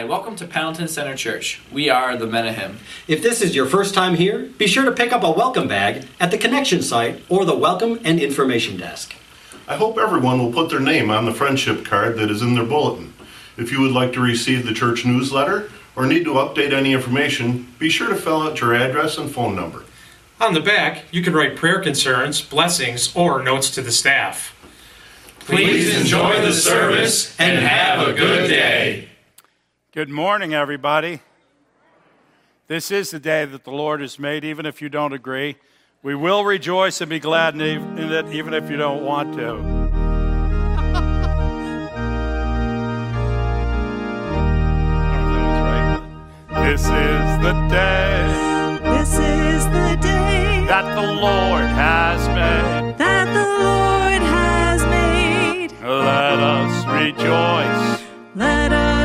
Hi, welcome to Pendleton Center Church. We are the Menahem. If this is your first time here, be sure to pick up a welcome bag at the connection site or the welcome and information desk. I hope everyone will put their name on the friendship card that is in their bulletin. If you would like to receive the church newsletter or need to update any information, be sure to fill out your address and phone number. On the back, you can write prayer concerns, blessings, or notes to the staff. Please enjoy the service and have a good day. Good morning, everybody. This is the day that the Lord has made, even if you don't agree. We will rejoice and be glad in it, even if you don't want to. This is the day. This is the day that the Lord has made. That the Lord has made. Let us rejoice. Let us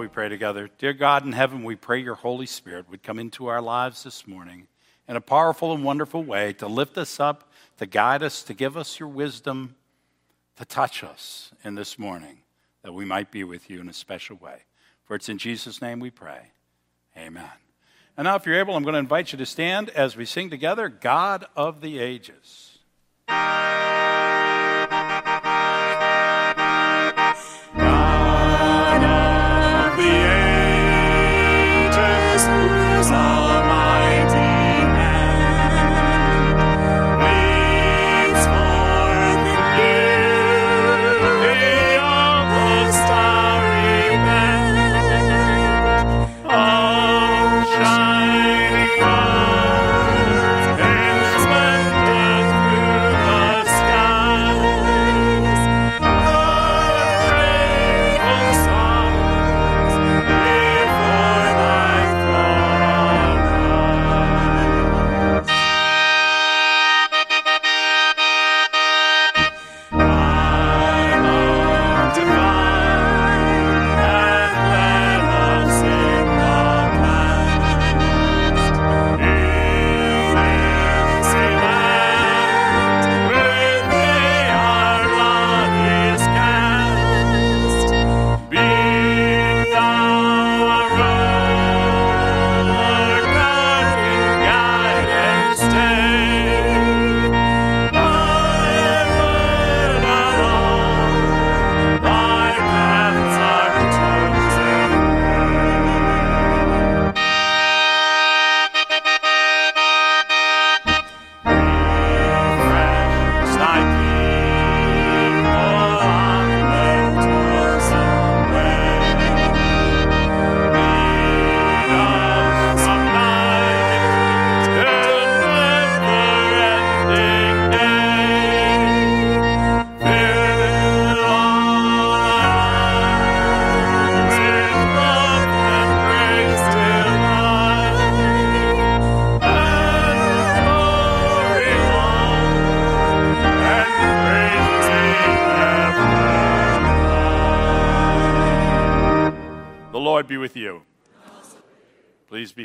We pray together? Dear God in heaven, we pray your Holy Spirit would come into our lives this morning in a powerful and wonderful way to lift us up, to guide us, to give us your wisdom, to touch us in this morning, that we might be with you in a special way. For it's in Jesus' name we pray. Amen. And now, if you're able, I'm going to invite you to stand as we sing together God of the Ages.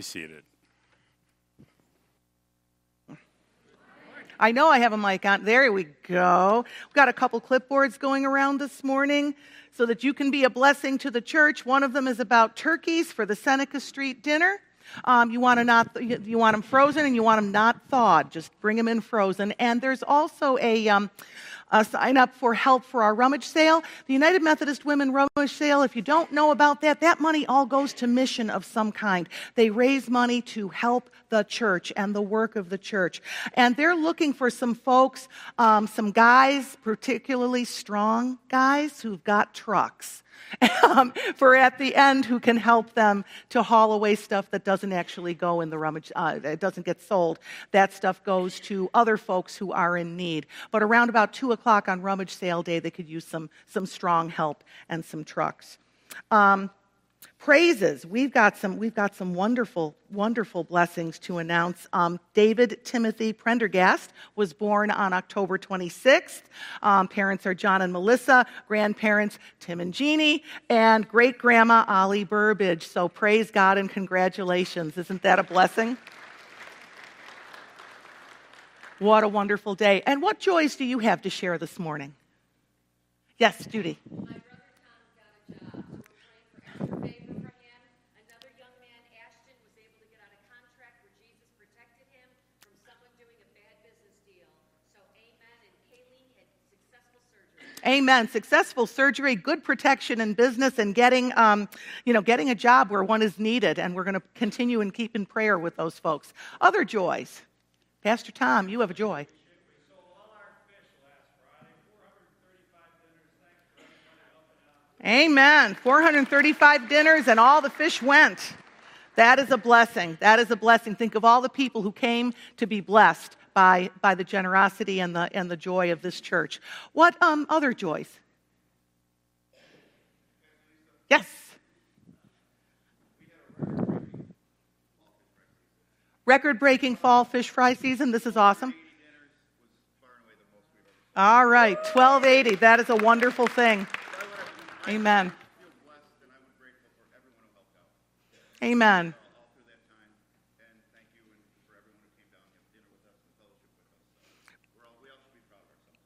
Seated. I know I have a mic on. There we go. We've got a couple clipboards going around this morning so that you can be a blessing to the church. One of them is about turkeys for the Seneca Street dinner. Um, you want not you want them frozen and you want them not thawed. Just bring them in frozen. And there's also a um, uh, sign up for help for our rummage sale. The United Methodist Women Rummage Sale, if you don't know about that, that money all goes to mission of some kind. They raise money to help the church and the work of the church. And they're looking for some folks, um, some guys, particularly strong guys who've got trucks. um, for at the end who can help them to haul away stuff that doesn't actually go in the rummage, uh, it doesn't get sold. That stuff goes to other folks who are in need. But around about 2 o'clock on rummage sale day, they could use some, some strong help and some trucks. Um, praises. We've got some we've got some wonderful wonderful blessings to announce. Um, david timothy prendergast was born on october 26th um, parents are john and melissa grandparents tim and jeannie and great grandma ollie burbage. So praise god and congratulations. Isn't that a blessing? What a wonderful day. And what joys do you have to share this morning? Yes judy My brother Tom got a job. So we're praying for extra favor for him. Another young man, Ashton, was able to get out of contract where Jesus protected him from someone doing a bad business deal. So amen. And Kayleen had successful surgery. Amen. Successful surgery, good protection in business, and getting, um, you know, getting a job where one is needed. And we're going to continue and keep in prayer with those folks. Other joys. Pastor Tom, you have a joy. Amen. 435 dinners and all the fish went. That is a blessing. That is a blessing. Think of all the people who came to be blessed by, by the generosity and the, and the joy of this church. What um, other joys? Yes. Record breaking fall fish fry season. This is awesome. All right, 1280. That is a wonderful thing. Amen. Amen.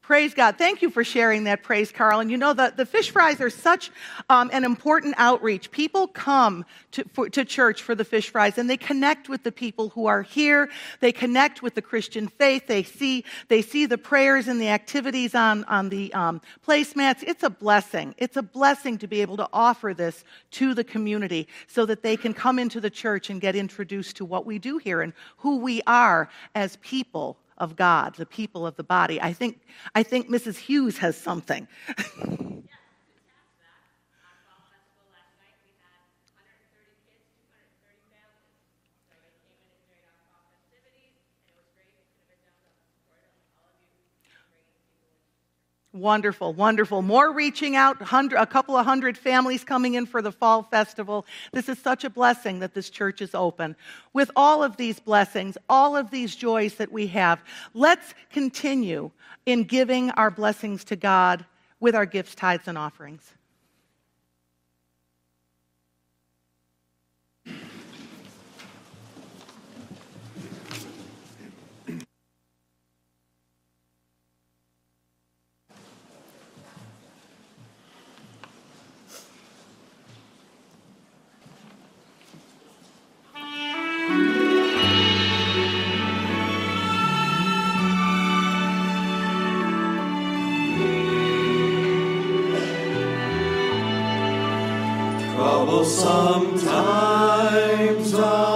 Praise God. Thank you for sharing that praise, Carl. And you know, the, the fish fries are such um, an important outreach. People come to, for, to church for the fish fries and they connect with the people who are here. They connect with the Christian faith. They see, they see the prayers and the activities on, on the um, placemats. It's a blessing. It's a blessing to be able to offer this to the community so that they can come into the church and get introduced to what we do here and who we are as people of God, the people of the body. I think, I think Mrs. Hughes has something. Wonderful, wonderful. More reaching out, a couple of hundred families coming in for the fall festival. This is such a blessing that this church is open. With all of these blessings, all of these joys that we have, let's continue in giving our blessings to God with our gifts, tithes, and offerings. Troublesome times are ah.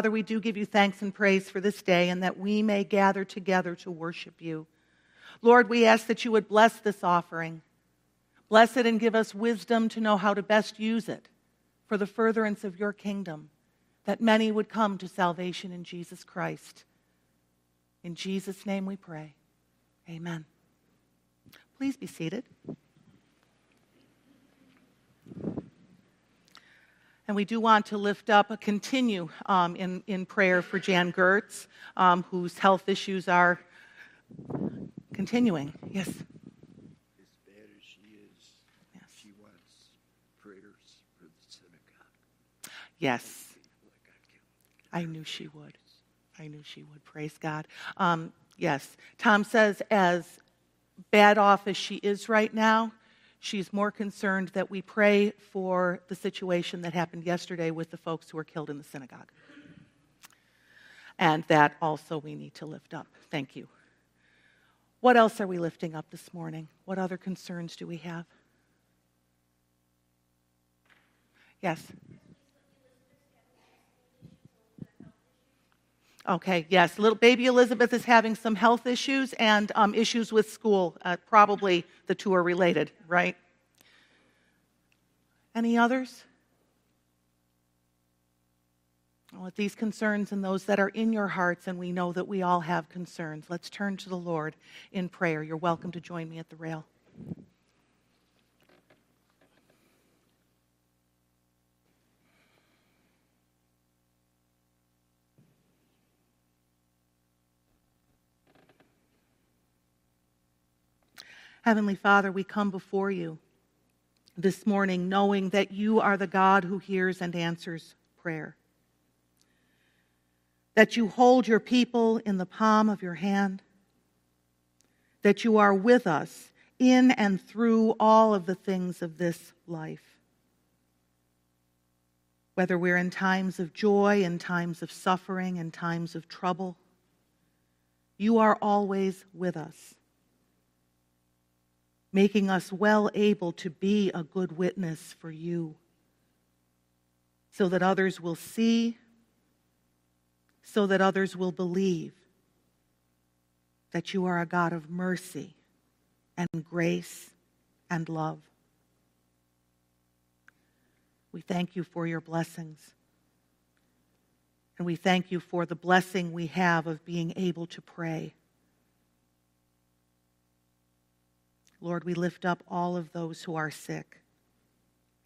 Father, we do give you thanks and praise for this day and that we may gather together to worship you. Lord, we ask that you would bless this offering. Bless it and give us wisdom to know how to best use it for the furtherance of your kingdom, that many would come to salvation in Jesus Christ. In Jesus' name we pray. Amen. Please be seated. And we do want to lift up, a continue um, in, in prayer for Jan Gertz, um, whose health issues are continuing. Yes. as bad as she is, Yes. she wants prayers for the synagogue. Yes. People that got killed. I knew she would. I knew she would. Praise God. Um, yes. Tom says, as bad off as she is right now, she's more concerned that we pray for the situation that happened yesterday with the folks who were killed in the synagogue. And that also we need to lift up. Thank you. What else are we lifting up this morning? What other concerns do we have? Yes. Okay, yes. Little baby Elizabeth is having some health issues and um, issues with school. Uh, probably the two are related, right? Any others? With these concerns and those that are in your hearts, and we know that we all have concerns, let's turn to the Lord in prayer. You're welcome to join me at the rail. Heavenly Father, we come before you this morning knowing that you are the God who hears and answers prayer. That you hold your people in the palm of your hand. That you are with us in and through all of the things of this life. Whether we're in times of joy, in times of suffering, in times of trouble, you are always with us making us well able to be a good witness for you, so that others will see, so that others will believe that you are a God of mercy and grace and love. We thank you for your blessings. And we thank you for the blessing we have of being able to pray. Lord, we lift up all of those who are sick,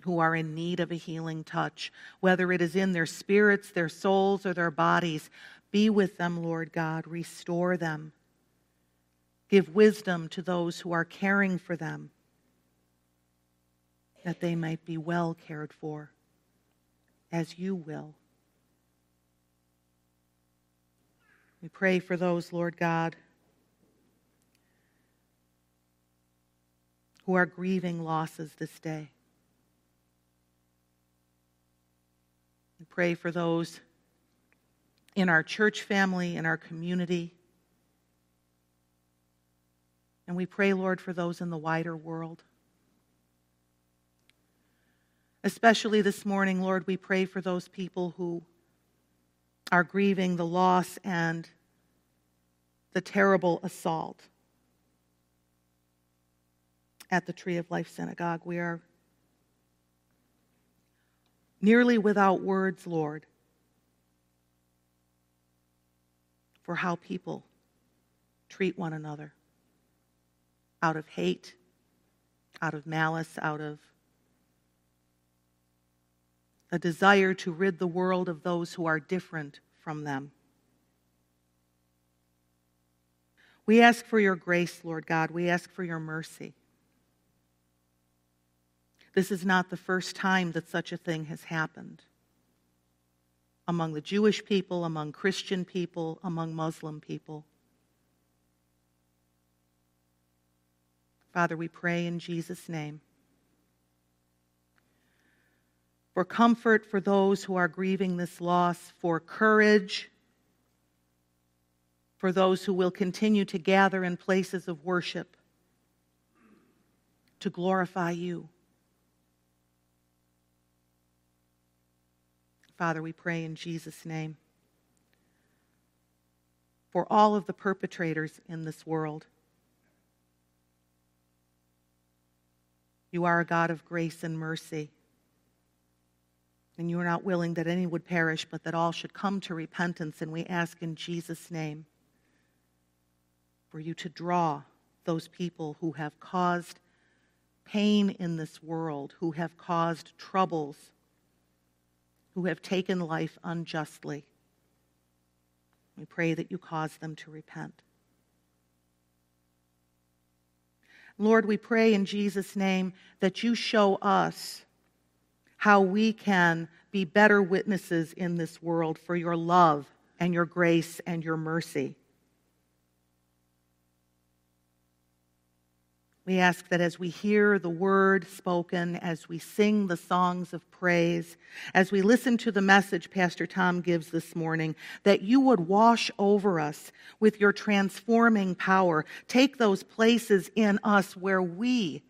who are in need of a healing touch, whether it is in their spirits, their souls, or their bodies. Be with them, Lord God. Restore them. Give wisdom to those who are caring for them, that they might be well cared for, as you will. We pray for those, Lord God, who are grieving losses this day. We pray for those in our church family, in our community. And we pray, Lord, for those in the wider world. Especially this morning, Lord, we pray for those people who are grieving the loss and the terrible assault at the Tree of Life Synagogue. We are nearly without words, Lord, for how people treat one another out of hate, out of malice, out of a desire to rid the world of those who are different from them. We ask for your grace, Lord God. We ask for your mercy. This is not the first time that such a thing has happened among the Jewish people, among Christian people, among Muslim people. Father, we pray in Jesus' name for comfort for those who are grieving this loss, for courage for those who will continue to gather in places of worship to glorify you. Father, we pray in Jesus' name for all of the perpetrators in this world. You are a God of grace and mercy. And you are not willing that any would perish, but that all should come to repentance. And we ask in Jesus' name for you to draw those people who have caused pain in this world, who have caused troubles, who have taken life unjustly. We pray that you cause them to repent. Lord, we pray in Jesus' name that you show us how we can be better witnesses in this world for your love and your grace and your mercy. We ask that as we hear the word spoken, as we sing the songs of praise, as we listen to the message Pastor Tom gives this morning, that you would wash over us with your transforming power. Take those places in us where we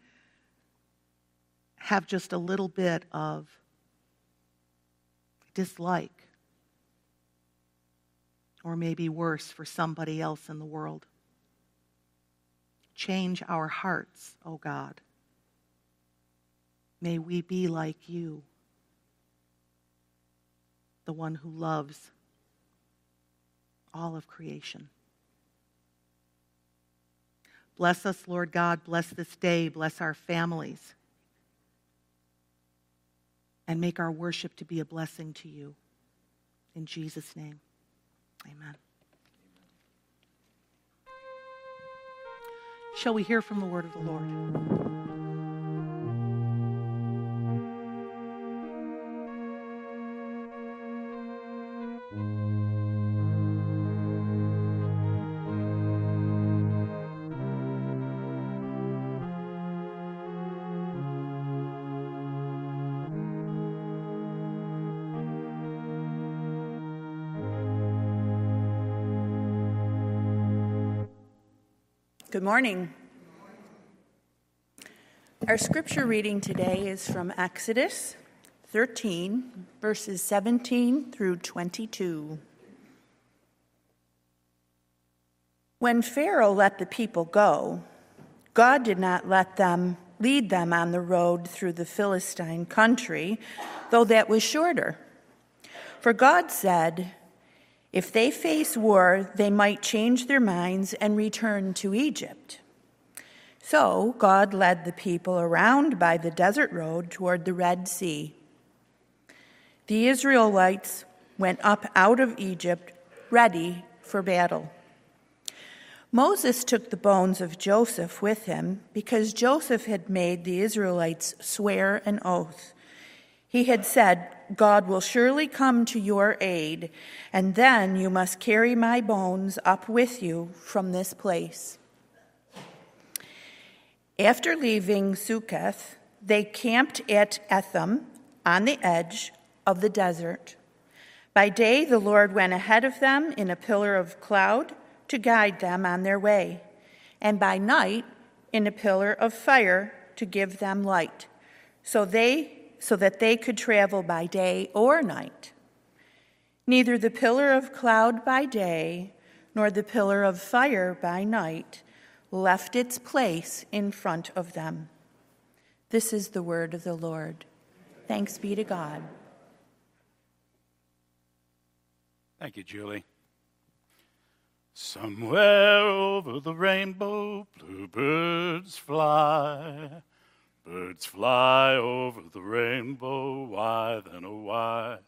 have just a little bit of dislike, or maybe worse for somebody else in the world. Change our hearts, O God. May we be like you, the one who loves all of creation. Bless us, Lord God. Bless this day. Bless our families. And make our worship to be a blessing to you. In Jesus' name, amen. Shall we hear from the word of the Lord? Morning. Our scripture reading today is from Exodus 13, verses 17 through 22. When Pharaoh let the people go, God did not let them lead them on the road through the Philistine country, though that was shorter. For God said, if they face war, they might change their minds and return to Egypt. So God led the people around by the desert road toward the Red Sea. The Israelites went up out of Egypt ready for battle. Moses took the bones of Joseph with him because Joseph had made the Israelites swear an oath. He had said, God will surely come to your aid, and then you must carry my bones up with you from this place. After leaving Succoth, they camped at Etham on the edge of the desert. By day, the Lord went ahead of them in a pillar of cloud to guide them on their way, and by night, in a pillar of fire to give them light, so they so that they could travel by day or night. Neither the pillar of cloud by day nor the pillar of fire by night left its place in front of them. This is the word of the Lord. Thanks be to God. Thank you, Julie. Somewhere over the rainbow, bluebirds fly. Birds fly over the rainbow, why then, oh, why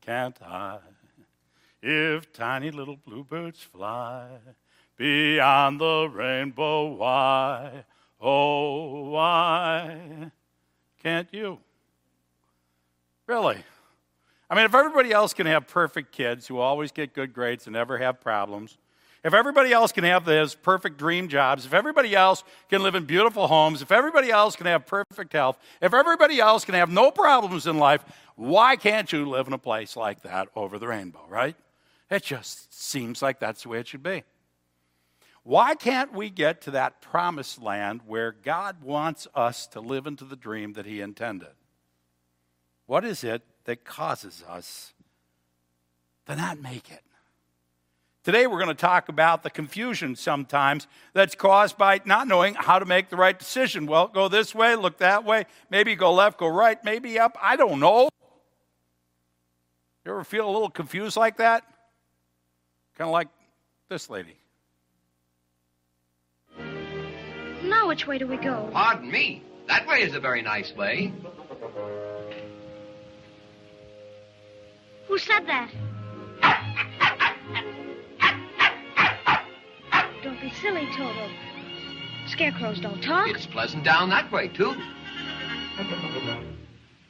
can't I? If tiny little bluebirds fly beyond the rainbow, why, oh, why can't you? Really? I mean, if everybody else can have perfect kids who always get good grades and never have problems, if everybody else can have those perfect dream jobs, if everybody else can live in beautiful homes, if everybody else can have perfect health, if everybody else can have no problems in life, why can't you live in a place like that over the rainbow, right? It just seems like that's the way it should be. Why can't we get to that promised land where God wants us to live into the dream that He intended? What is it that causes us to not make it. Today, we're going to talk about the confusion sometimes that's caused by not knowing how to make the right decision. Well, go this way, look that way, maybe go left, go right, maybe up. I don't know. You ever feel a little confused like that? Kind of like this lady. Now, which way do we go? Pardon me. That way is a very nice way. Who said that? Don't silly, Toto. Scarecrows don't talk. It's pleasant down that way, too.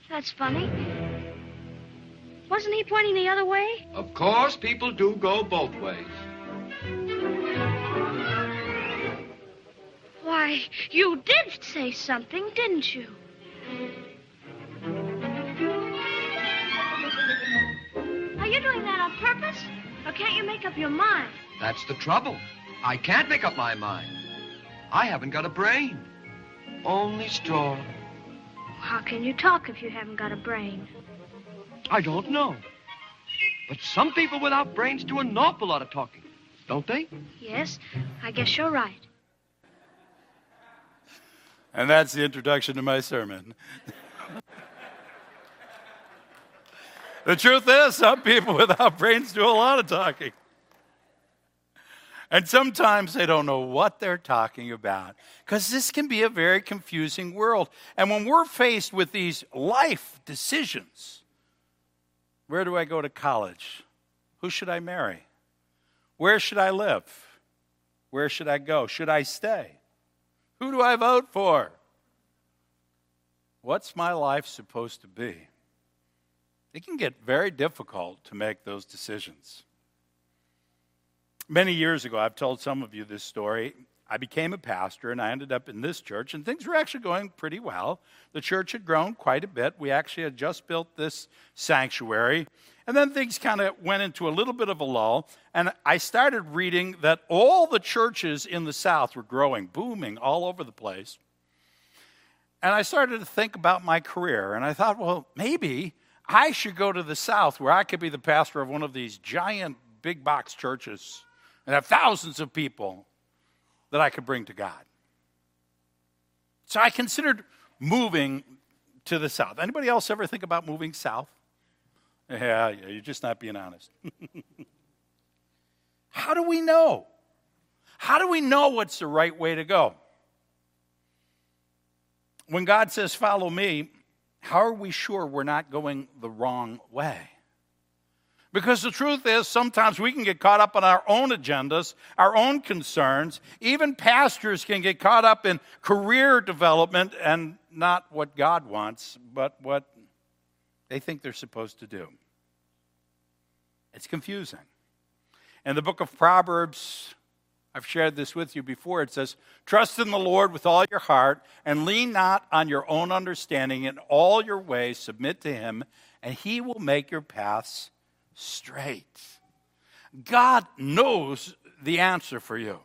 That's funny. Wasn't he pointing the other way? Of course, people do go both ways. Why, you did say something, didn't you? Are you doing that on purpose? Or can't you make up your mind? That's the trouble. I can't make up my mind. I haven't got a brain. Only straw. How can you talk if you haven't got a brain? I don't know. But some people without brains do an awful lot of talking, don't they? Yes, I guess you're right. And that's the introduction to my sermon. the truth is, some people without brains do a lot of talking. And sometimes they don't know what they're talking about because this can be a very confusing world. And when we're faced with these life decisions, where do I go to college? Who should I marry? Where should I live? Where should I go? Should I stay? Who do I vote for? What's my life supposed to be? It can get very difficult to make those decisions. Many years ago, I've told some of you this story. I became a pastor and I ended up in this church, and things were actually going pretty well. The church had grown quite a bit. We actually had just built this sanctuary. And then things kind of went into a little bit of a lull, and I started reading that all the churches in the South were growing, booming all over the place. And I started to think about my career, and I thought, well, maybe I should go to the South where I could be the pastor of one of these giant big box churches and have thousands of people that I could bring to God. So I considered moving to the South. Anybody else ever think about moving south? Yeah, yeah, you're just not being honest. How do we know? How do we know what's the right way to go? When God says, Follow me, how are we sure we're not going the wrong way? Because the truth is, sometimes we can get caught up in our own agendas, our own concerns. Even pastors can get caught up in career development and not what God wants, but what they think they're supposed to do. It's confusing. In the book of Proverbs, I've shared this with you before. It says, Trust in the Lord with all your heart and lean not on your own understanding. In all your ways, submit to him, and he will make your paths straight. God knows the answer for you.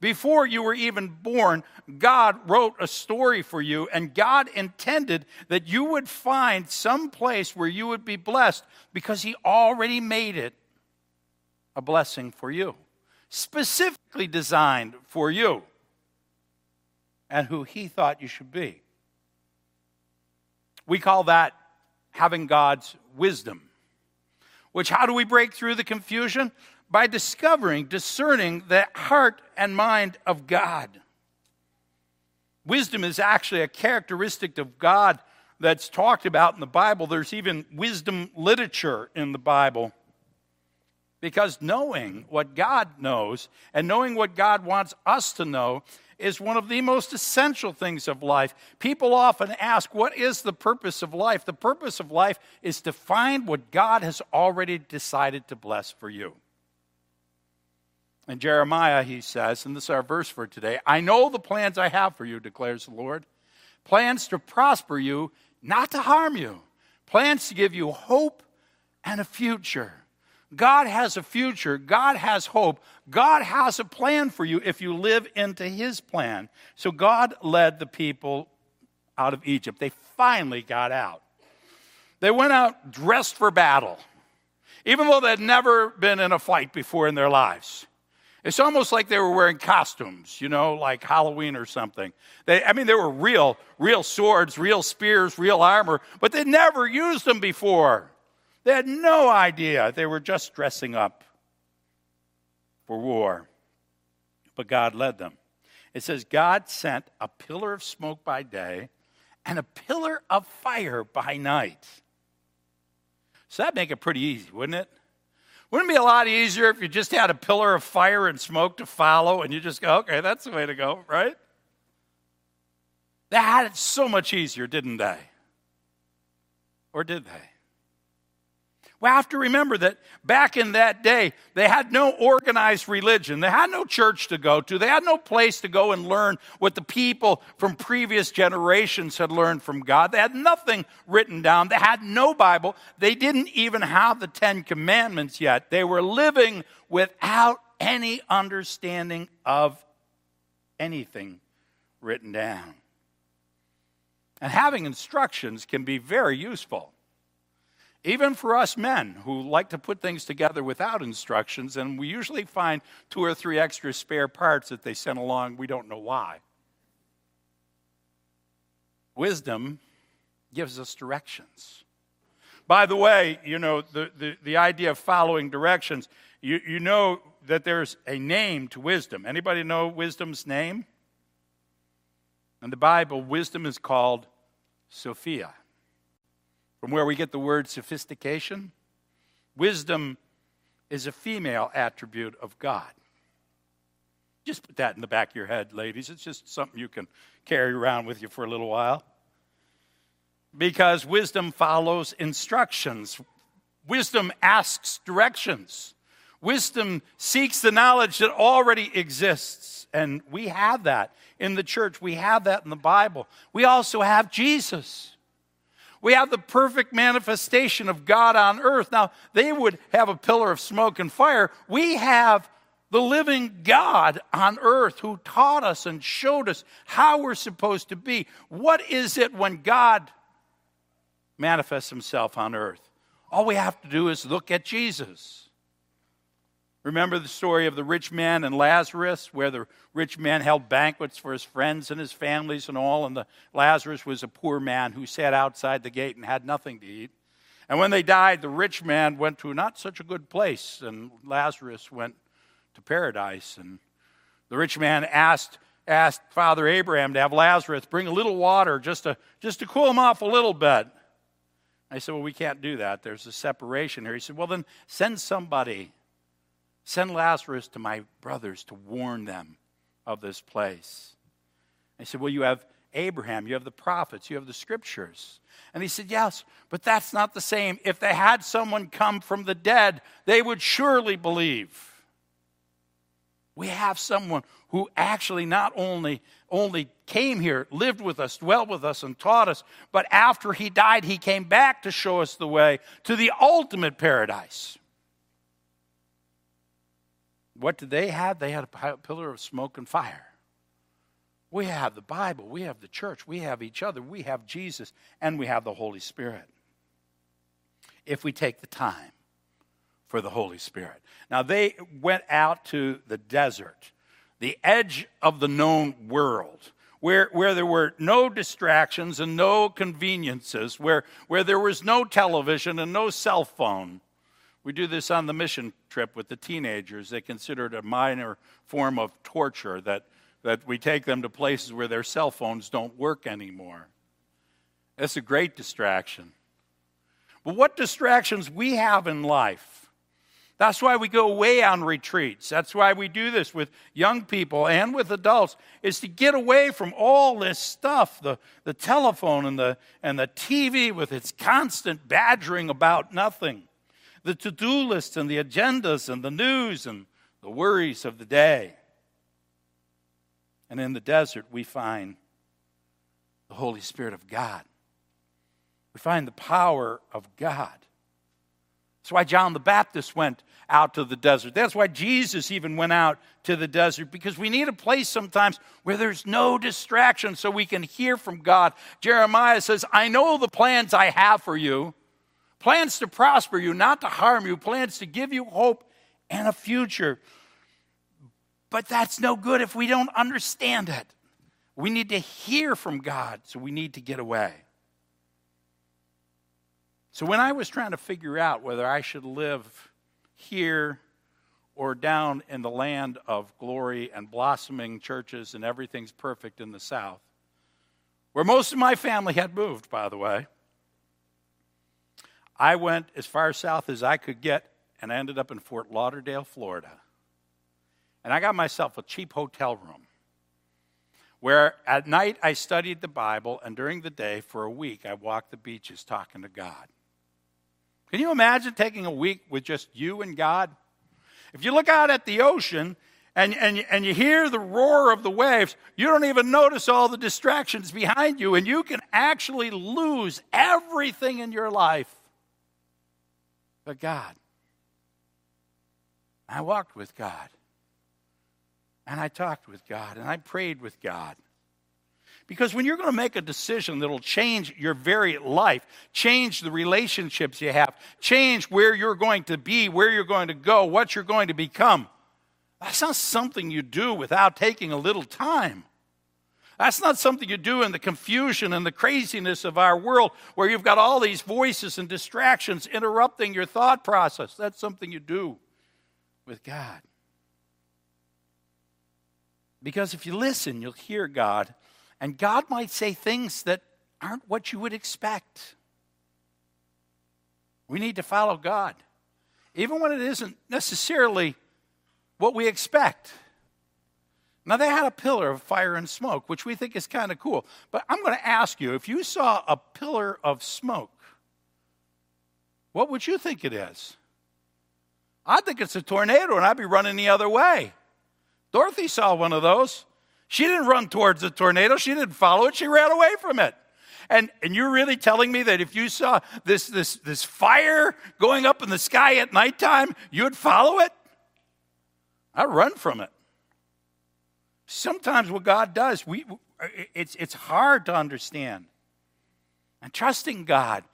Before you were even born, God wrote a story for you, and God intended that you would find some place where you would be blessed because He already made it a blessing for you, specifically designed for you and who He thought you should be. We call that having God's wisdom. Which, how do we break through the confusion? By discovering, discerning the heart and mind of God. Wisdom is actually a characteristic of God that's talked about in the Bible. There's even wisdom literature in the Bible. Because knowing what God knows and knowing what God wants us to know is one of the most essential things of life. People often ask, What is the purpose of life? The purpose of life is to find what God has already decided to bless for you. In Jeremiah, he says, and this is our verse for today I know the plans I have for you, declares the Lord plans to prosper you, not to harm you, plans to give you hope and a future. God has a future. God has hope. God has a plan for you if you live into His plan. So God led the people out of Egypt. They finally got out. They went out dressed for battle, even though they'd never been in a fight before in their lives. It's almost like they were wearing costumes, you know, like Halloween or something. They, I mean, they were real, real swords, real spears, real armor, but they'd never used them before. They had no idea. They were just dressing up for war. But God led them. It says, God sent a pillar of smoke by day and a pillar of fire by night. So that'd make it pretty easy, wouldn't it? Wouldn't it be a lot easier if you just had a pillar of fire and smoke to follow and you just go, okay, that's the way to go, right? They had it so much easier, didn't they? Or did they? We have to remember that back in that day, they had no organized religion. They had no church to go to. They had no place to go and learn what the people from previous generations had learned from God. They had nothing written down. They had no Bible. They didn't even have the Ten Commandments yet. They were living without any understanding of anything written down. And having instructions can be very useful. Even for us men who like to put things together without instructions, and we usually find two or three extra spare parts that they sent along, we don't know why. Wisdom gives us directions. By the way, you know, the, the, the idea of following directions, you, you know that there's a name to wisdom. Anybody know wisdom's name? In the Bible, wisdom is called Sophia from where we get the word sophistication. Wisdom is a female attribute of God. Just put that in the back of your head, ladies. It's just something you can carry around with you for a little while. Because wisdom follows instructions, wisdom asks directions, wisdom seeks the knowledge that already exists. And we have that in the church, we have that in the Bible. We also have Jesus. We have the perfect manifestation of God on earth. Now, they would have a pillar of smoke and fire. We have the living God on earth who taught us and showed us how we're supposed to be. What is it when God manifests himself on earth? All we have to do is look at Jesus. Remember the story of the rich man and Lazarus, where the rich man held banquets for his friends and his families and all, and the Lazarus was a poor man who sat outside the gate and had nothing to eat. And when they died, the rich man went to not such a good place, and Lazarus went to paradise. And the rich man asked, asked Father Abraham to have Lazarus bring a little water just to, just to cool him off a little bit. I said, Well, we can't do that. There's a separation here. He said, Well, then send somebody Send Lazarus to my brothers to warn them of this place. I said, Well, you have Abraham, you have the prophets, you have the scriptures. And he said, Yes, but that's not the same. If they had someone come from the dead, they would surely believe. We have someone who actually not only, only came here, lived with us, dwelt with us, and taught us, but after he died, he came back to show us the way to the ultimate paradise. What did they have? They had a pillar of smoke and fire. We have the Bible, we have the church, we have each other, we have Jesus, and we have the Holy Spirit. If we take the time for the Holy Spirit. Now, they went out to the desert, the edge of the known world. Where, where there were no distractions and no conveniences, where, where there was no television and no cell phone, we do this on the mission trip with the teenagers. They consider it a minor form of torture that, that we take them to places where their cell phones don't work anymore. That's a great distraction. But what distractions we have in life? That's why we go away on retreats. That's why we do this with young people and with adults, is to get away from all this stuff the, the telephone and the, and the TV with its constant badgering about nothing the to do lists and the agendas and the news and the worries of the day. And in the desert, we find the Holy Spirit of God. We find the power of God. That's why John the Baptist went out to the desert. That's why Jesus even went out to the desert, because we need a place sometimes where there's no distraction so we can hear from God. Jeremiah says, I know the plans I have for you, plans to prosper you, not to harm you, plans to give you hope and a future. But that's no good if we don't understand it. We need to hear from God, so we need to get away. So when I was trying to figure out whether I should live here or down in the land of glory and blossoming churches and everything's perfect in the South, where most of my family had moved, by the way, I went as far south as I could get and I ended up in Fort Lauderdale, Florida. And I got myself a cheap hotel room where at night I studied the Bible, and during the day, for a week, I walked the beaches talking to God. Can you imagine taking a week with just you and God? If you look out at the ocean and, and, and you hear the roar of the waves, you don't even notice all the distractions behind you, and you can actually lose everything in your life but God. I walked with God. And I talked with God. And I prayed with God. Because when you're going to make a decision that'll change your very life, change the relationships you have, change where you're going to be, where you're going to go, what you're going to become, that's not something you do without taking a little time. That's not something you do in the confusion and the craziness of our world where you've got all these voices and distractions interrupting your thought process. That's something you do with God. Because if you listen, you'll hear God, and God might say things that aren't what you would expect. We need to follow God, even when it isn't necessarily what we expect. Now, they had a pillar of fire and smoke, which we think is kind of cool. But I'm going to ask you if you saw a pillar of smoke, what would you think it is? I think it's a tornado, and I'd be running the other way. Dorothy saw one of those. She didn't run towards the tornado, she didn't follow it, she ran away from it. And, and you're really telling me that if you saw this, this, this fire going up in the sky at nighttime, you'd follow it? I'd run from it sometimes what God does, we, uh, it's, it's hard to understand. And trusting God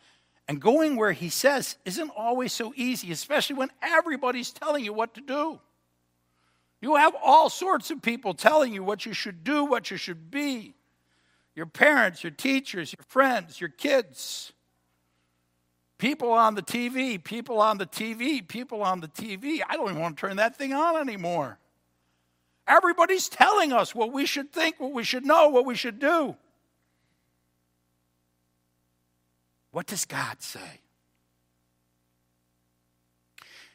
and going where He says isn't always so easy, especially when everybody's telling you what to do. You have all sorts of people telling you what you should do, what you should be your parents, your teachers, your friends, your kids. People on the TV, people on the TV, people on the TV. I don't even want to turn that thing on anymore. Everybody's telling us what we should think, what we should know, what we should do. What does God say?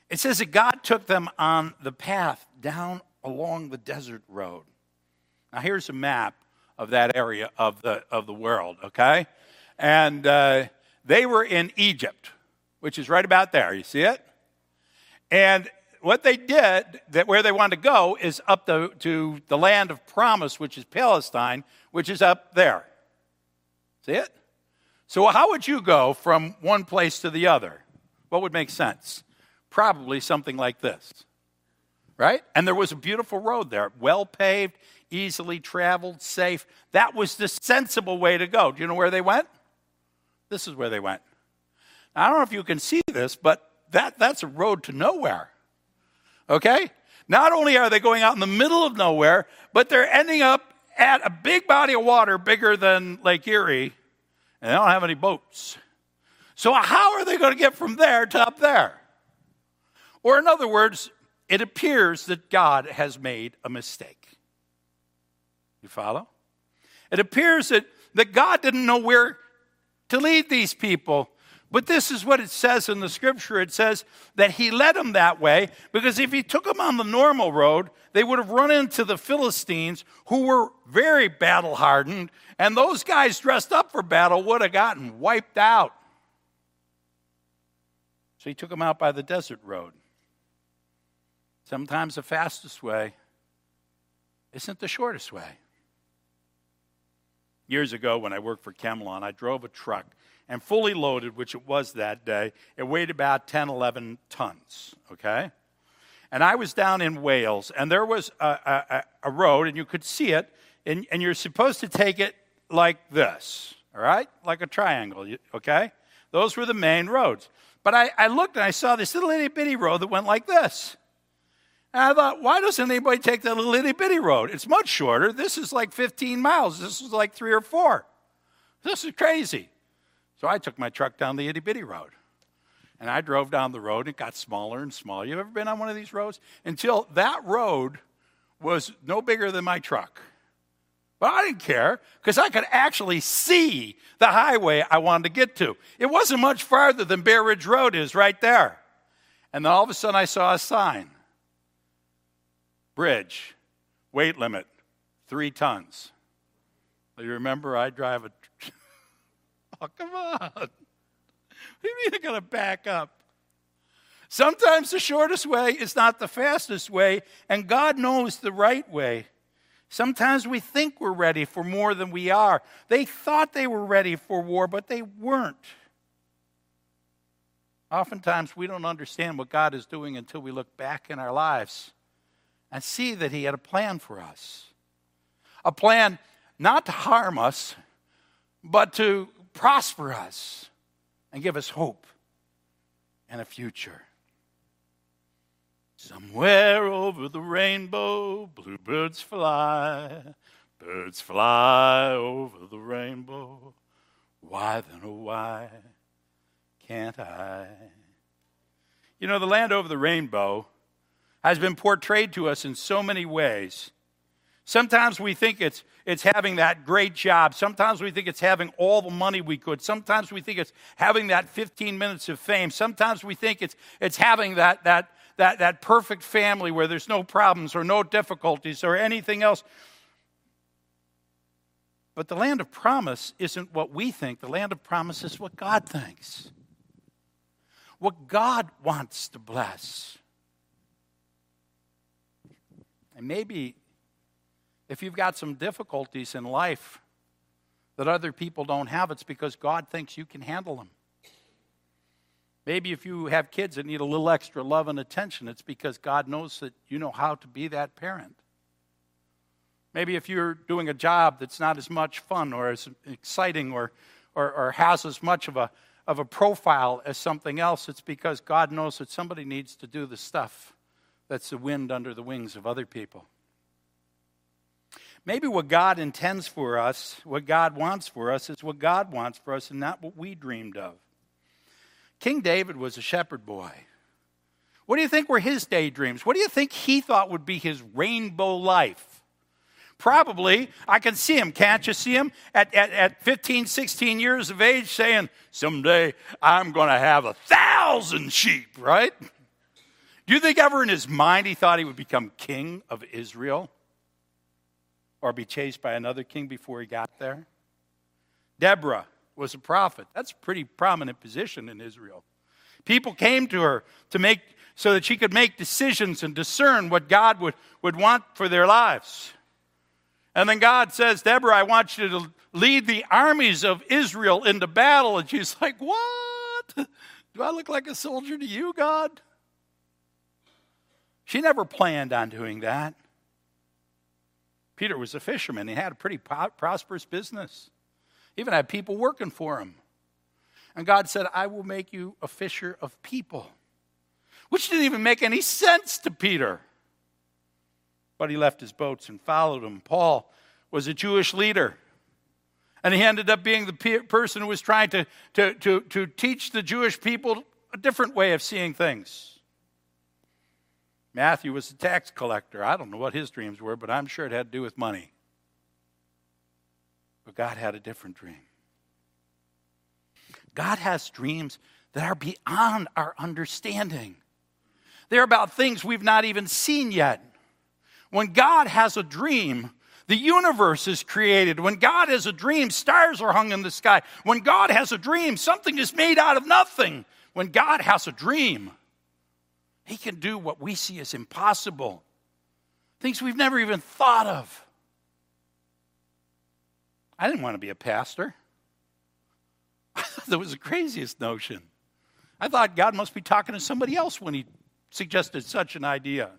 It says that God took them on the path down along the desert road. Now, here's a map of that area of the, of the world, okay? And uh, they were in Egypt, which is right about there. You see it? And what they did, that where they wanted to go, is up the, to the land of promise, which is Palestine, which is up there. See it? So, how would you go from one place to the other? What would make sense? Probably something like this, right? And there was a beautiful road there, well paved, easily traveled, safe. That was the sensible way to go. Do you know where they went? This is where they went. Now, I don't know if you can see this, but that, that's a road to nowhere. Okay? Not only are they going out in the middle of nowhere, but they're ending up at a big body of water bigger than Lake Erie, and they don't have any boats. So, how are they going to get from there to up there? Or, in other words, it appears that God has made a mistake. You follow? It appears that, that God didn't know where to lead these people. But this is what it says in the scripture. It says that he led them that way because if he took them on the normal road, they would have run into the Philistines who were very battle hardened, and those guys dressed up for battle would have gotten wiped out. So he took them out by the desert road. Sometimes the fastest way isn't the shortest way. Years ago, when I worked for Camelon, I drove a truck and fully loaded, which it was that day, it weighed about 10, 11 tons, okay? And I was down in Wales, and there was a, a, a road, and you could see it, and, and you're supposed to take it like this, all right? Like a triangle, okay? Those were the main roads. But I, I looked and I saw this little itty bitty road that went like this. And I thought, why doesn't anybody take that little itty bitty road? It's much shorter. This is like 15 miles. This is like three or four. This is crazy. So I took my truck down the itty bitty road. And I drove down the road. It got smaller and smaller. You ever been on one of these roads? Until that road was no bigger than my truck. But I didn't care because I could actually see the highway I wanted to get to. It wasn't much farther than Bear Ridge Road is right there. And then all of a sudden I saw a sign Bridge, weight limit, three tons. You remember I drive a. oh, come on. You mean gotta back up? Sometimes the shortest way is not the fastest way, and God knows the right way. Sometimes we think we're ready for more than we are. They thought they were ready for war, but they weren't. Oftentimes, we don't understand what God is doing until we look back in our lives and see that He had a plan for us. A plan not to harm us, but to prosper us and give us hope and a future. Somewhere over the rainbow, bluebirds fly, birds fly over the rainbow. Why then, oh, why can't I? You know, the land over the rainbow has been portrayed to us in so many ways. Sometimes we think it's, it's having that great job. Sometimes we think it's having all the money we could. Sometimes we think it's having that 15 minutes of fame. Sometimes we think it's, it's having that, that, that, that perfect family where there's no problems or no difficulties or anything else. But the land of promise isn't what we think, the land of promise is what God thinks. What God wants to bless. And maybe if you've got some difficulties in life that other people don't have, it's because God thinks you can handle them. Maybe if you have kids that need a little extra love and attention, it's because God knows that you know how to be that parent. Maybe if you're doing a job that's not as much fun or as exciting or, or, or has as much of a, of a profile as something else, it's because God knows that somebody needs to do the stuff that's the wind under the wings of other people. Maybe what God intends for us, what God wants for us, is what God wants for us and not what we dreamed of. King David was a shepherd boy. What do you think were his daydreams? What do you think he thought would be his rainbow life? Probably, I can see him. Can't you see him? At, at, at 15, 16 years of age saying, Someday I'm going to have a thousand sheep, right? Do you think ever in his mind he thought he would become king of Israel? Or be chased by another king before he got there? Deborah, was a prophet. That's a pretty prominent position in Israel. People came to her to make so that she could make decisions and discern what God would, would want for their lives. And then God says, Deborah, I want you to lead the armies of Israel into battle. And she's like, What? Do I look like a soldier to you, God? She never planned on doing that. Peter was a fisherman. He had a pretty prosperous business he even had people working for him. And God said, I will make you a fisher of people, which didn't even make any sense to Peter. But he left his boats and followed him. Paul was a Jewish leader. And he ended up being the person who was trying to, to, to, to teach the Jewish people a different way of seeing things. Matthew was a tax collector. I don't know what his dreams were, but I'm sure it had to do with money. But God had a different dream. God has dreams that are beyond our understanding. They're about things we've not even seen yet. When God has a dream, the universe is created. When God has a dream, stars are hung in the sky. When God has a dream, something is made out of nothing. When God has a dream, He can do what we see as impossible, things we've never even thought of. I didn't want to be a pastor. that was the craziest notion. I thought God must be talking to somebody else when he suggested such an idea.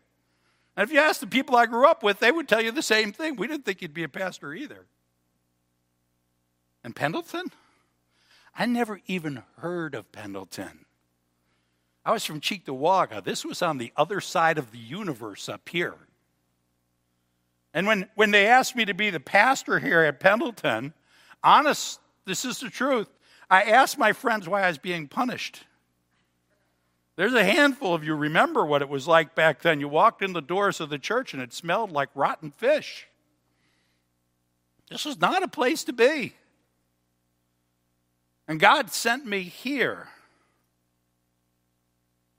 And if you ask the people I grew up with, they would tell you the same thing. We didn't think you'd be a pastor either. And Pendleton? I never even heard of Pendleton. I was from Cheektowaga. This was on the other side of the universe up here. And when, when they asked me to be the pastor here at Pendleton, honest, this is the truth, I asked my friends why I was being punished. There's a handful of you remember what it was like back then. You walked in the doors of the church and it smelled like rotten fish. This was not a place to be. And God sent me here.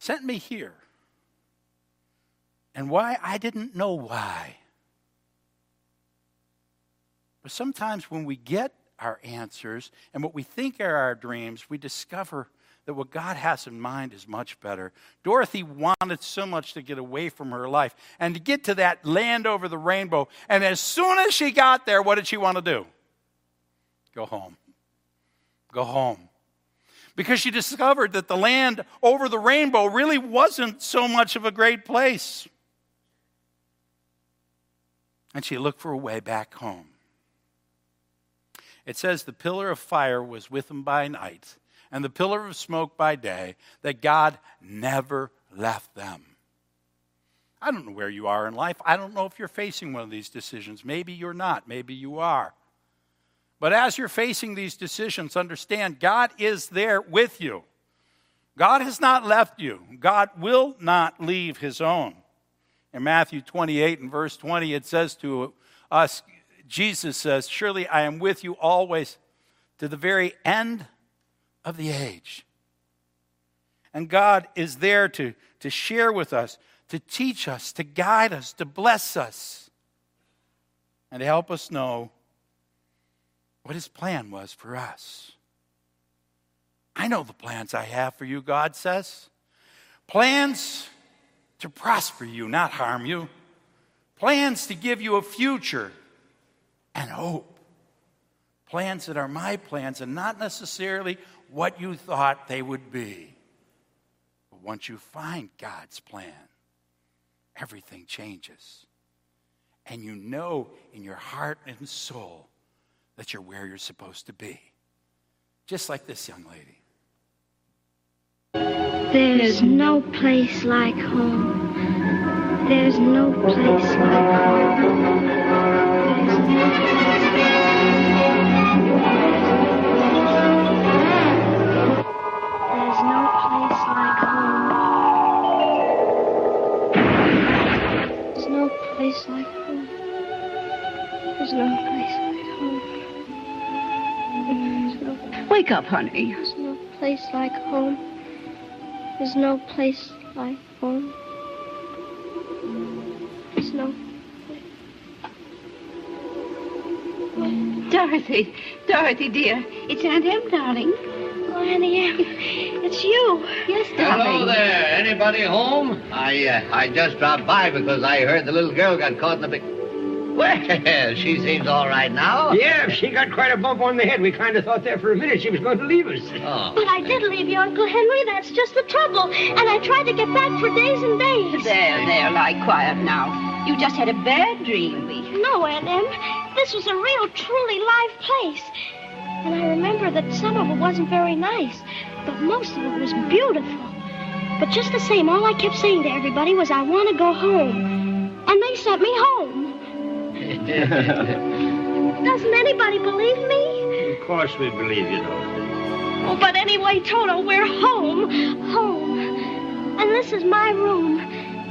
Sent me here. And why? I didn't know why. But sometimes when we get our answers and what we think are our dreams, we discover that what God has in mind is much better. Dorothy wanted so much to get away from her life and to get to that land over the rainbow. And as soon as she got there, what did she want to do? Go home. Go home. Because she discovered that the land over the rainbow really wasn't so much of a great place. And she looked for a way back home. It says the pillar of fire was with them by night and the pillar of smoke by day, that God never left them. I don't know where you are in life. I don't know if you're facing one of these decisions. Maybe you're not. Maybe you are. But as you're facing these decisions, understand God is there with you. God has not left you. God will not leave his own. In Matthew 28 and verse 20, it says to us, Jesus says, Surely I am with you always to the very end of the age. And God is there to, to share with us, to teach us, to guide us, to bless us, and to help us know what His plan was for us. I know the plans I have for you, God says. Plans to prosper you, not harm you. Plans to give you a future and hope. Plans that are my plans and not necessarily what you thought they would be. But once you find God's plan, everything changes. And you know in your heart and soul that you're where you're supposed to be. Just like this young lady. There's no place like home. There's no place like home. Wake up, honey. There's no place like home. There's no place like home. There's no. Dorothy, Dorothy, dear. It's Aunt Em, darling. Oh, Auntie Em, it's you. Yes, darling. Hello there. Anybody home? I uh, I just dropped by because I heard the little girl got caught in the big. Well, she seems all right now. Yeah, she got quite a bump on the head. We kind of thought there for a minute she was going to leave us. Oh. But I did leave you, Uncle Henry. That's just the trouble. And I tried to get back for days and days. There, there, lie quiet now. You just had a bad dream. No, Aunt Em. This was a real, truly live place. And I remember that some of it wasn't very nice, but most of it was beautiful. But just the same, all I kept saying to everybody was, I want to go home. And they sent me home. Doesn't anybody believe me? Of course we believe you, Dorothy. Oh, but anyway, Toto, we're home. Home. And this is my room.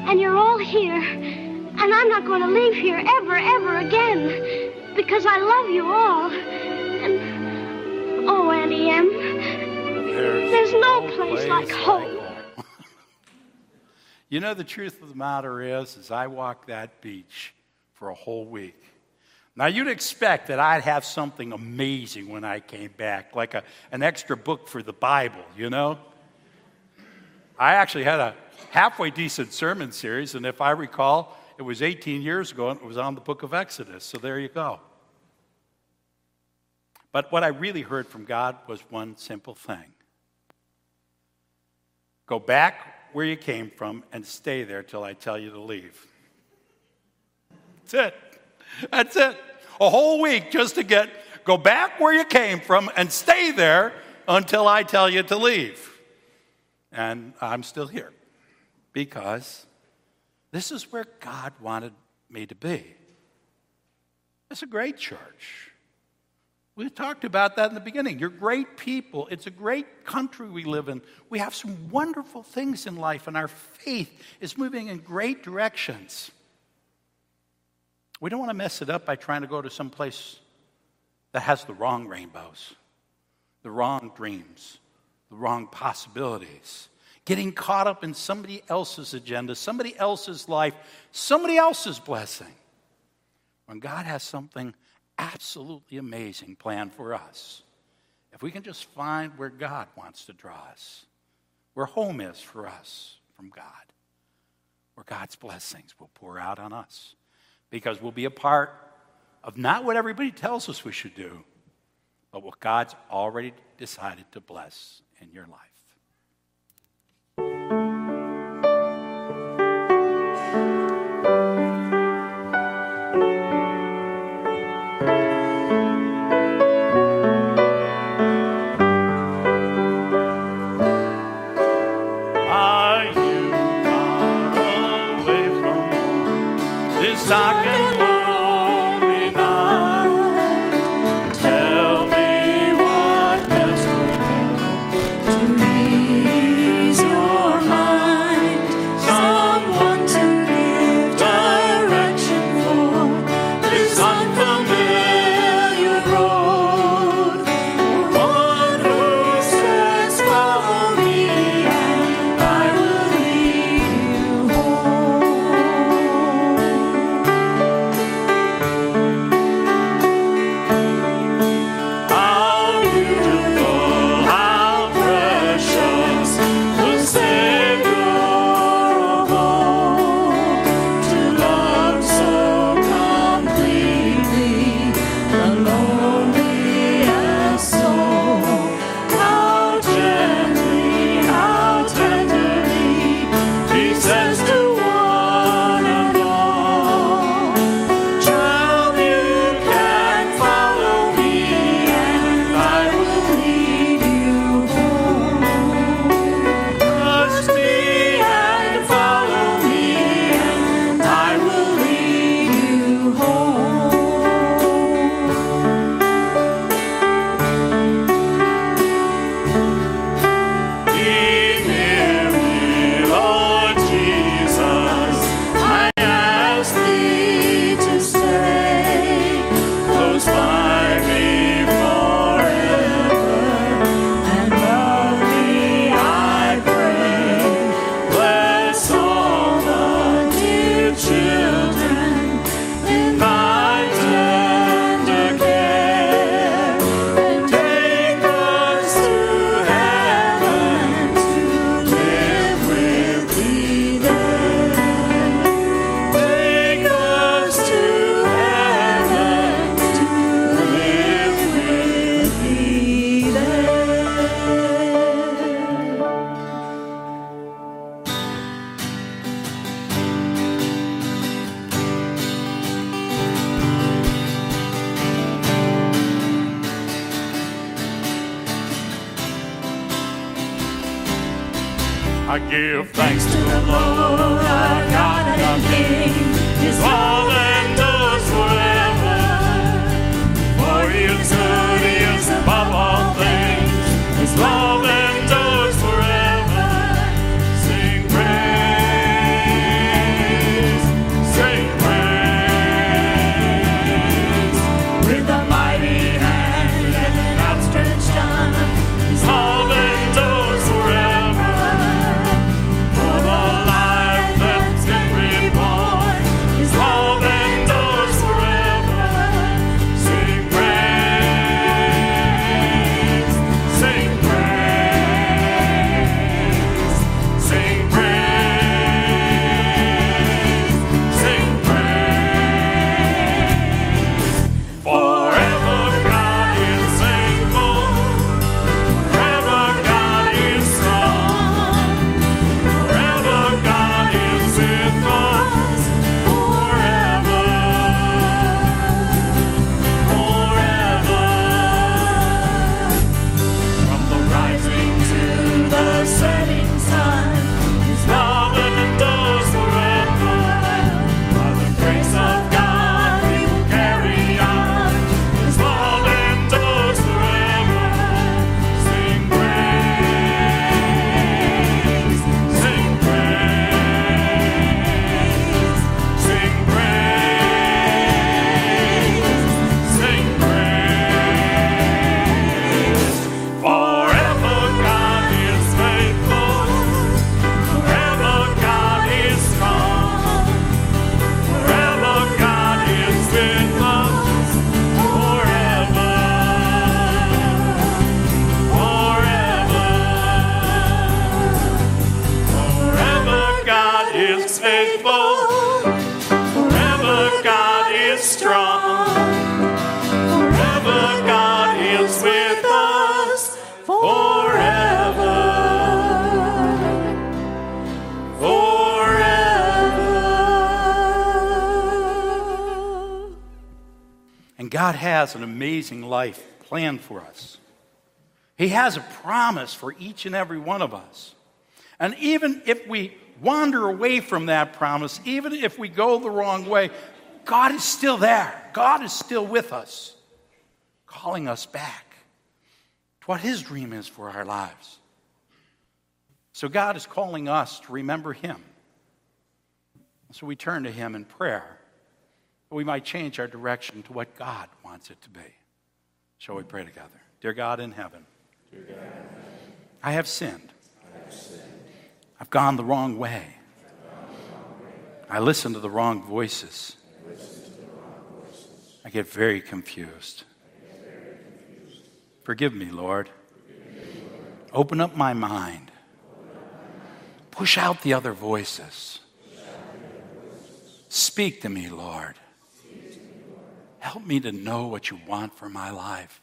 And you're all here. And I'm not going to leave here ever, ever again. Because I love you all. And, oh, Auntie Em. There's no place like home. You know, the truth of the matter is, as I walk that beach for a whole week. Now, you'd expect that I'd have something amazing when I came back, like a, an extra book for the Bible, you know? I actually had a halfway decent sermon series, and if I recall, it was 18 years ago, and it was on the book of Exodus, so there you go. But what I really heard from God was one simple thing go back where you came from and stay there till I tell you to leave. That's it. That's it. A whole week just to get go back where you came from and stay there until I tell you to leave. And I'm still here because this is where God wanted me to be. It's a great church. We talked about that in the beginning. You're great people. It's a great country we live in. We have some wonderful things in life, and our faith is moving in great directions. We don't want to mess it up by trying to go to some place that has the wrong rainbows, the wrong dreams, the wrong possibilities. Getting caught up in somebody else's agenda, somebody else's life, somebody else's blessing. When God has something absolutely amazing planned for us, if we can just find where God wants to draw us, where home is for us from God, where God's blessings will pour out on us, because we'll be a part of not what everybody tells us we should do, but what God's already decided to bless in your life. Give thanks to the Lord our God and King. His love And God has an amazing life planned for us. He has a promise for each and every one of us. And even if we wander away from that promise, even if we go the wrong way, God is still there. God is still with us, calling us back to what His dream is for our lives. So God is calling us to remember Him. So we turn to Him in prayer that we might change our direction to what God wants it to be. Shall we pray together? Dear God in heaven, I have sinned. I've gone the wrong way. I listen to the wrong voices. I get very confused. Forgive me, Lord. Open up my mind. Push out the other voices. Speak to me, Lord. Help me to know what you want for my life.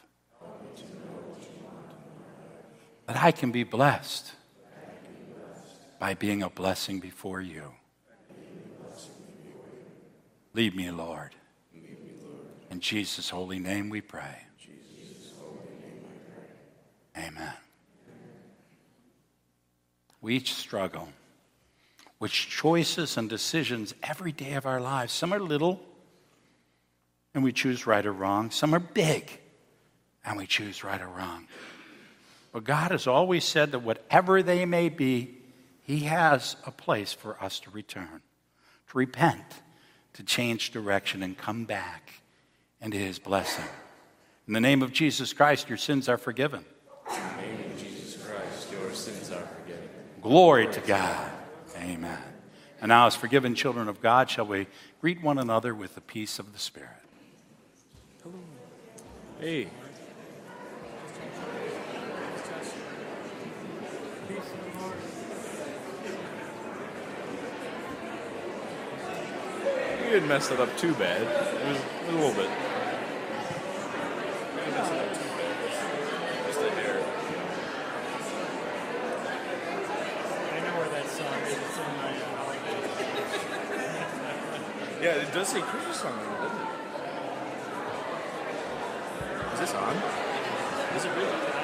That I can be blessed by being a blessing before you. Lead me, Lord. In Jesus' holy name we pray. Amen. We each struggle with choices and decisions every day of our lives. Some are little, and we choose right or wrong. Some are big, and we choose right or wrong. But God has always said that whatever they may be, He has a place for us to return, to repent, to change direction, and come back into His blessing. In the name of Jesus Christ, your sins are forgiven. In the name of Jesus Christ, your sins are forgiven. Glory to God. Amen. And now, as forgiven children of God, shall we greet one another with the peace of the Spirit? Hello. Hey. You didn't mess it up too bad. It was a little bit. You didn't mess it up too bad. Just a hair. I know where that song is. It's in my. Uh, yeah, it does say Christmas song on it, doesn't it? Is this on? Is it really?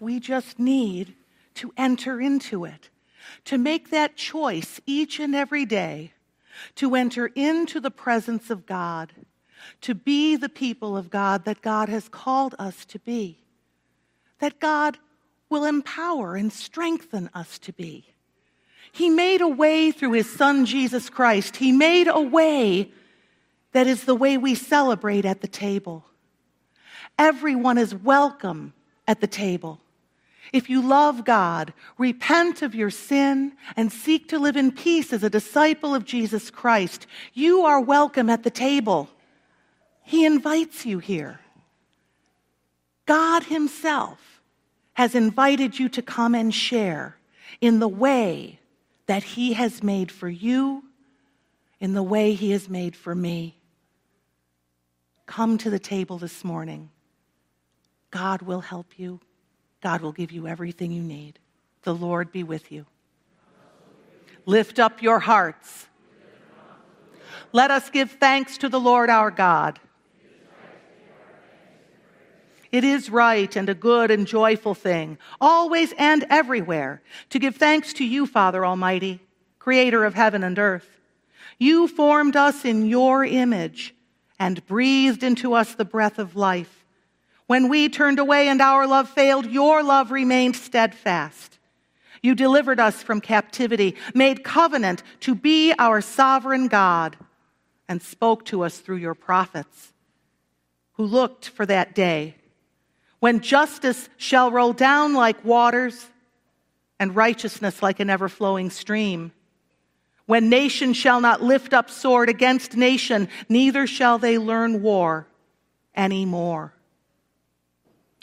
We just need to enter into it, to make that choice each and every day, to enter into the presence of God, to be the people of God that God has called us to be, that God will empower and strengthen us to be. He made a way through his son Jesus Christ. He made a way that is the way we celebrate at the table. Everyone is welcome at the table. If you love God, repent of your sin, and seek to live in peace as a disciple of Jesus Christ, you are welcome at the table. He invites you here. God Himself has invited you to come and share in the way that He has made for you in the way He has made for me. Come to the table this morning. God will help you. God will give you everything you need. The Lord be with you. Lift up your hearts. Let us give thanks to the Lord our God. It is right and a good and joyful thing, always and everywhere, to give thanks to you, Father Almighty, creator of heaven and earth. You formed us in your image and breathed into us the breath of life. When we turned away and our love failed, your love remained steadfast. You delivered us from captivity, made covenant to be our sovereign God, and spoke to us through your prophets, who looked for that day when justice shall roll down like waters and righteousness like an ever flowing stream. When nation shall not lift up sword against nation, neither shall they learn war anymore.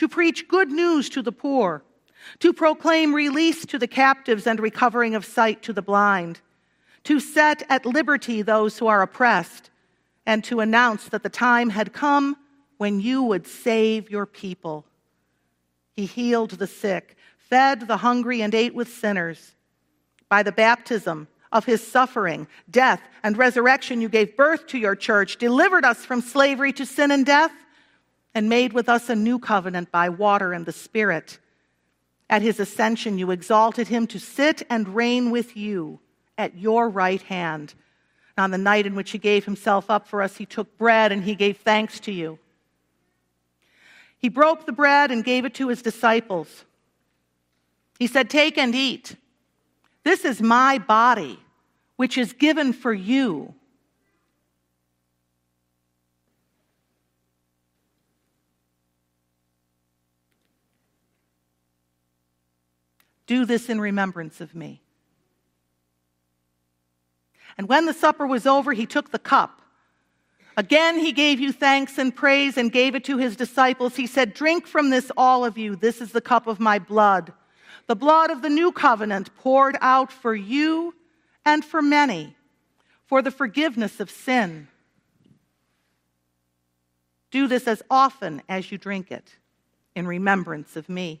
to preach good news to the poor, to proclaim release to the captives and recovering of sight to the blind, to set at liberty those who are oppressed, and to announce that the time had come when you would save your people. He healed the sick, fed the hungry, and ate with sinners. By the baptism of his suffering, death, and resurrection, you gave birth to your church, delivered us from slavery to sin and death, and made with us a new covenant by water and the Spirit. At his ascension, you exalted him to sit and reign with you at your right hand. And on the night in which he gave himself up for us, he took bread and he gave thanks to you. He broke the bread and gave it to his disciples. He said, Take and eat. This is my body, which is given for you. Do this in remembrance of me. And when the supper was over, he took the cup. Again, he gave you thanks and praise and gave it to his disciples. He said, Drink from this, all of you. This is the cup of my blood, the blood of the new covenant poured out for you and for many for the forgiveness of sin. Do this as often as you drink it in remembrance of me.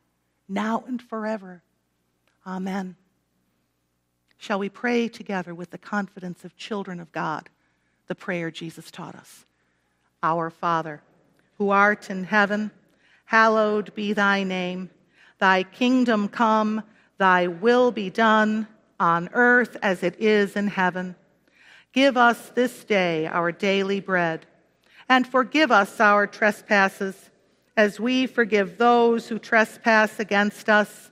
now and forever. Amen. Shall we pray together with the confidence of children of God, the prayer Jesus taught us? Our Father, who art in heaven, hallowed be thy name. Thy kingdom come, thy will be done on earth as it is in heaven. Give us this day our daily bread, and forgive us our trespasses, as we forgive those who trespass against us.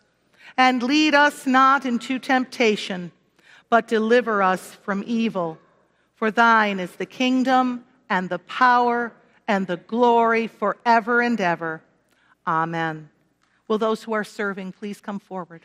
And lead us not into temptation but deliver us from evil. For thine is the kingdom and the power and the glory forever and ever. Amen. Will those who are serving please come forward?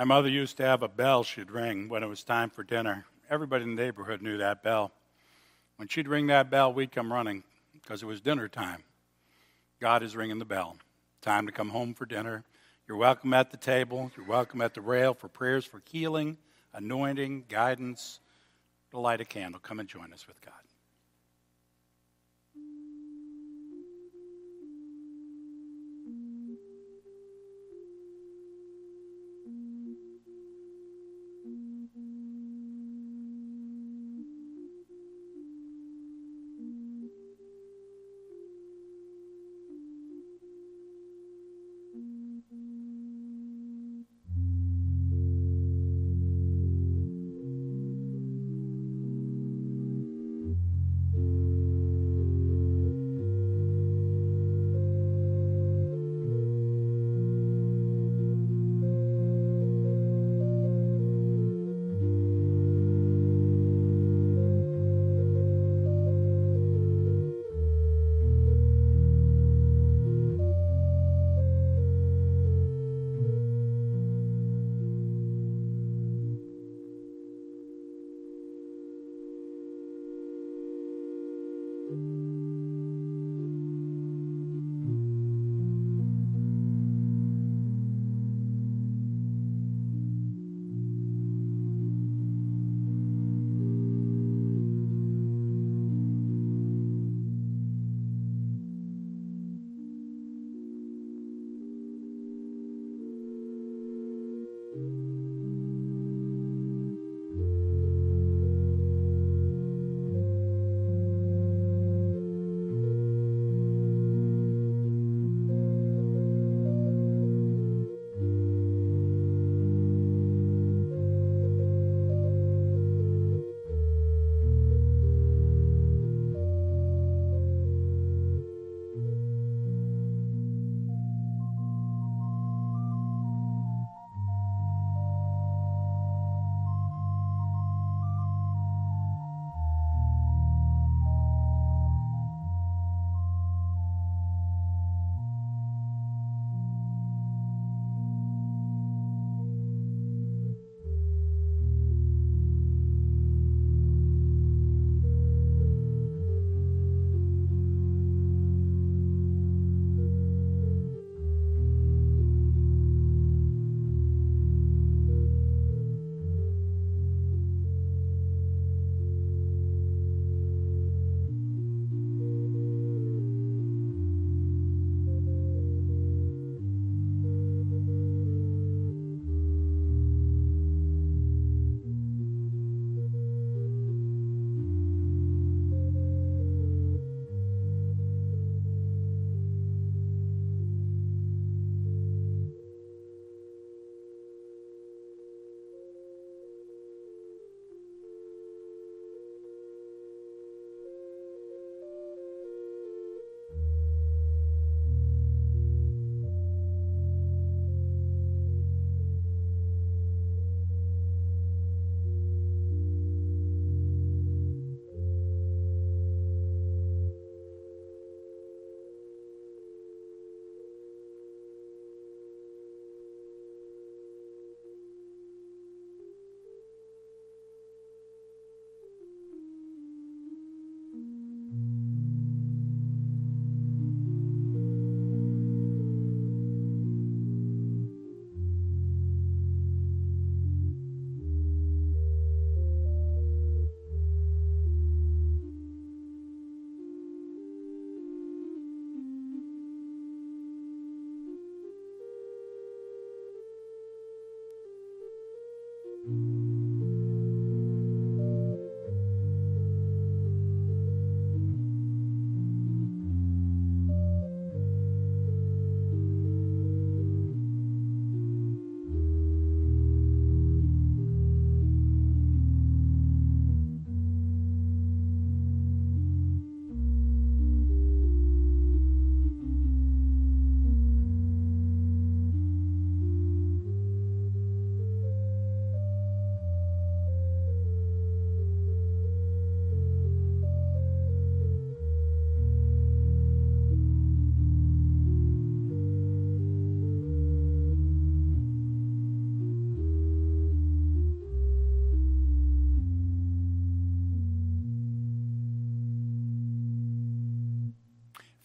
My mother used to have a bell she'd ring when it was time for dinner. Everybody in the neighborhood knew that bell. When she'd ring that bell, we'd come running because it was dinner time. God is ringing the bell. Time to come home for dinner. You're welcome at the table. You're welcome at the rail for prayers for healing, anointing, guidance. To light a candle. Come and join us with God.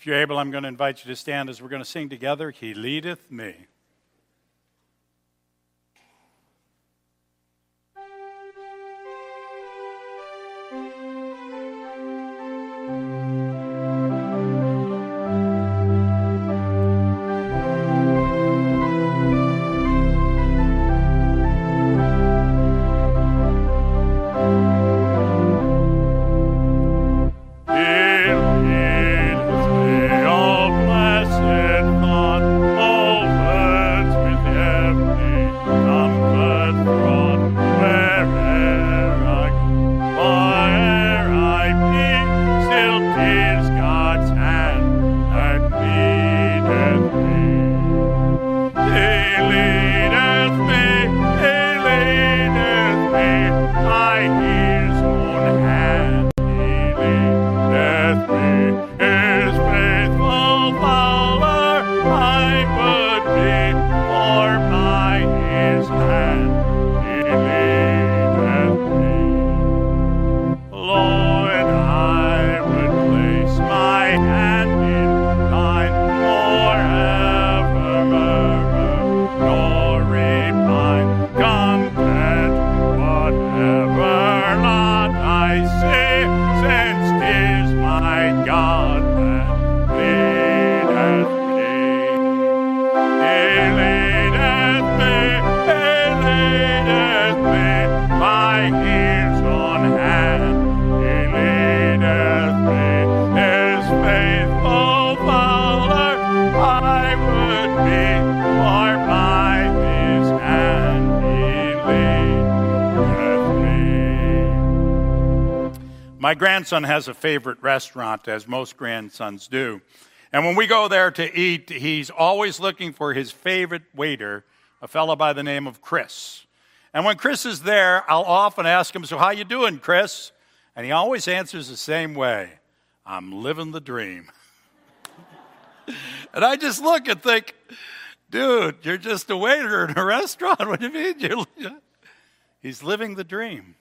You're able, I'm going to invite you to stand as we're going to sing together, He Leadeth Me. Grandson has a favorite restaurant, as most grandsons do. And when we go there to eat, he's always looking for his favorite waiter, a fellow by the name of Chris. And when Chris is there, I'll often ask him, "So how you doing, Chris?" And he always answers the same way, "I'm living the dream." and I just look and think, "Dude, you're just a waiter in a restaurant. What do you mean you're He's living the dream.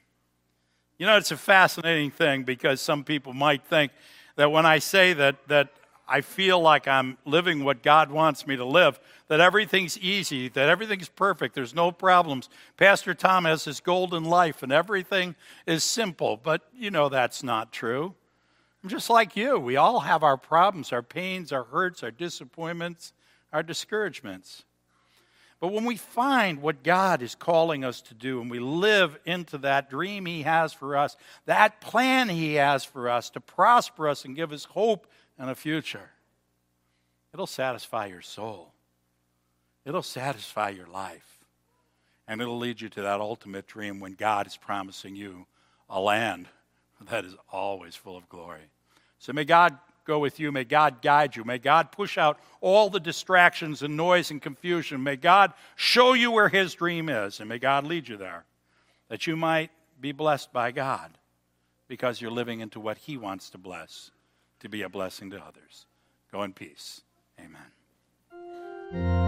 You know, it's a fascinating thing because some people might think that when I say that, that I feel like I'm living what God wants me to live, that everything's easy, that everything's perfect, there's no problems. Pastor Tom has his golden life and everything is simple, but you know that's not true. I'm just like you. We all have our problems, our pains, our hurts, our disappointments, our discouragements. But when we find what God is calling us to do and we live into that dream He has for us, that plan He has for us to prosper us and give us hope and a future, it'll satisfy your soul. It'll satisfy your life. And it'll lead you to that ultimate dream when God is promising you a land that is always full of glory. So may God go with you. May God guide you. May God push out all the distractions and noise and confusion. May God show you where His dream is, and may God lead you there, that you might be blessed by God because you're living into what He wants to bless, to be a blessing to others. Go in peace. Amen.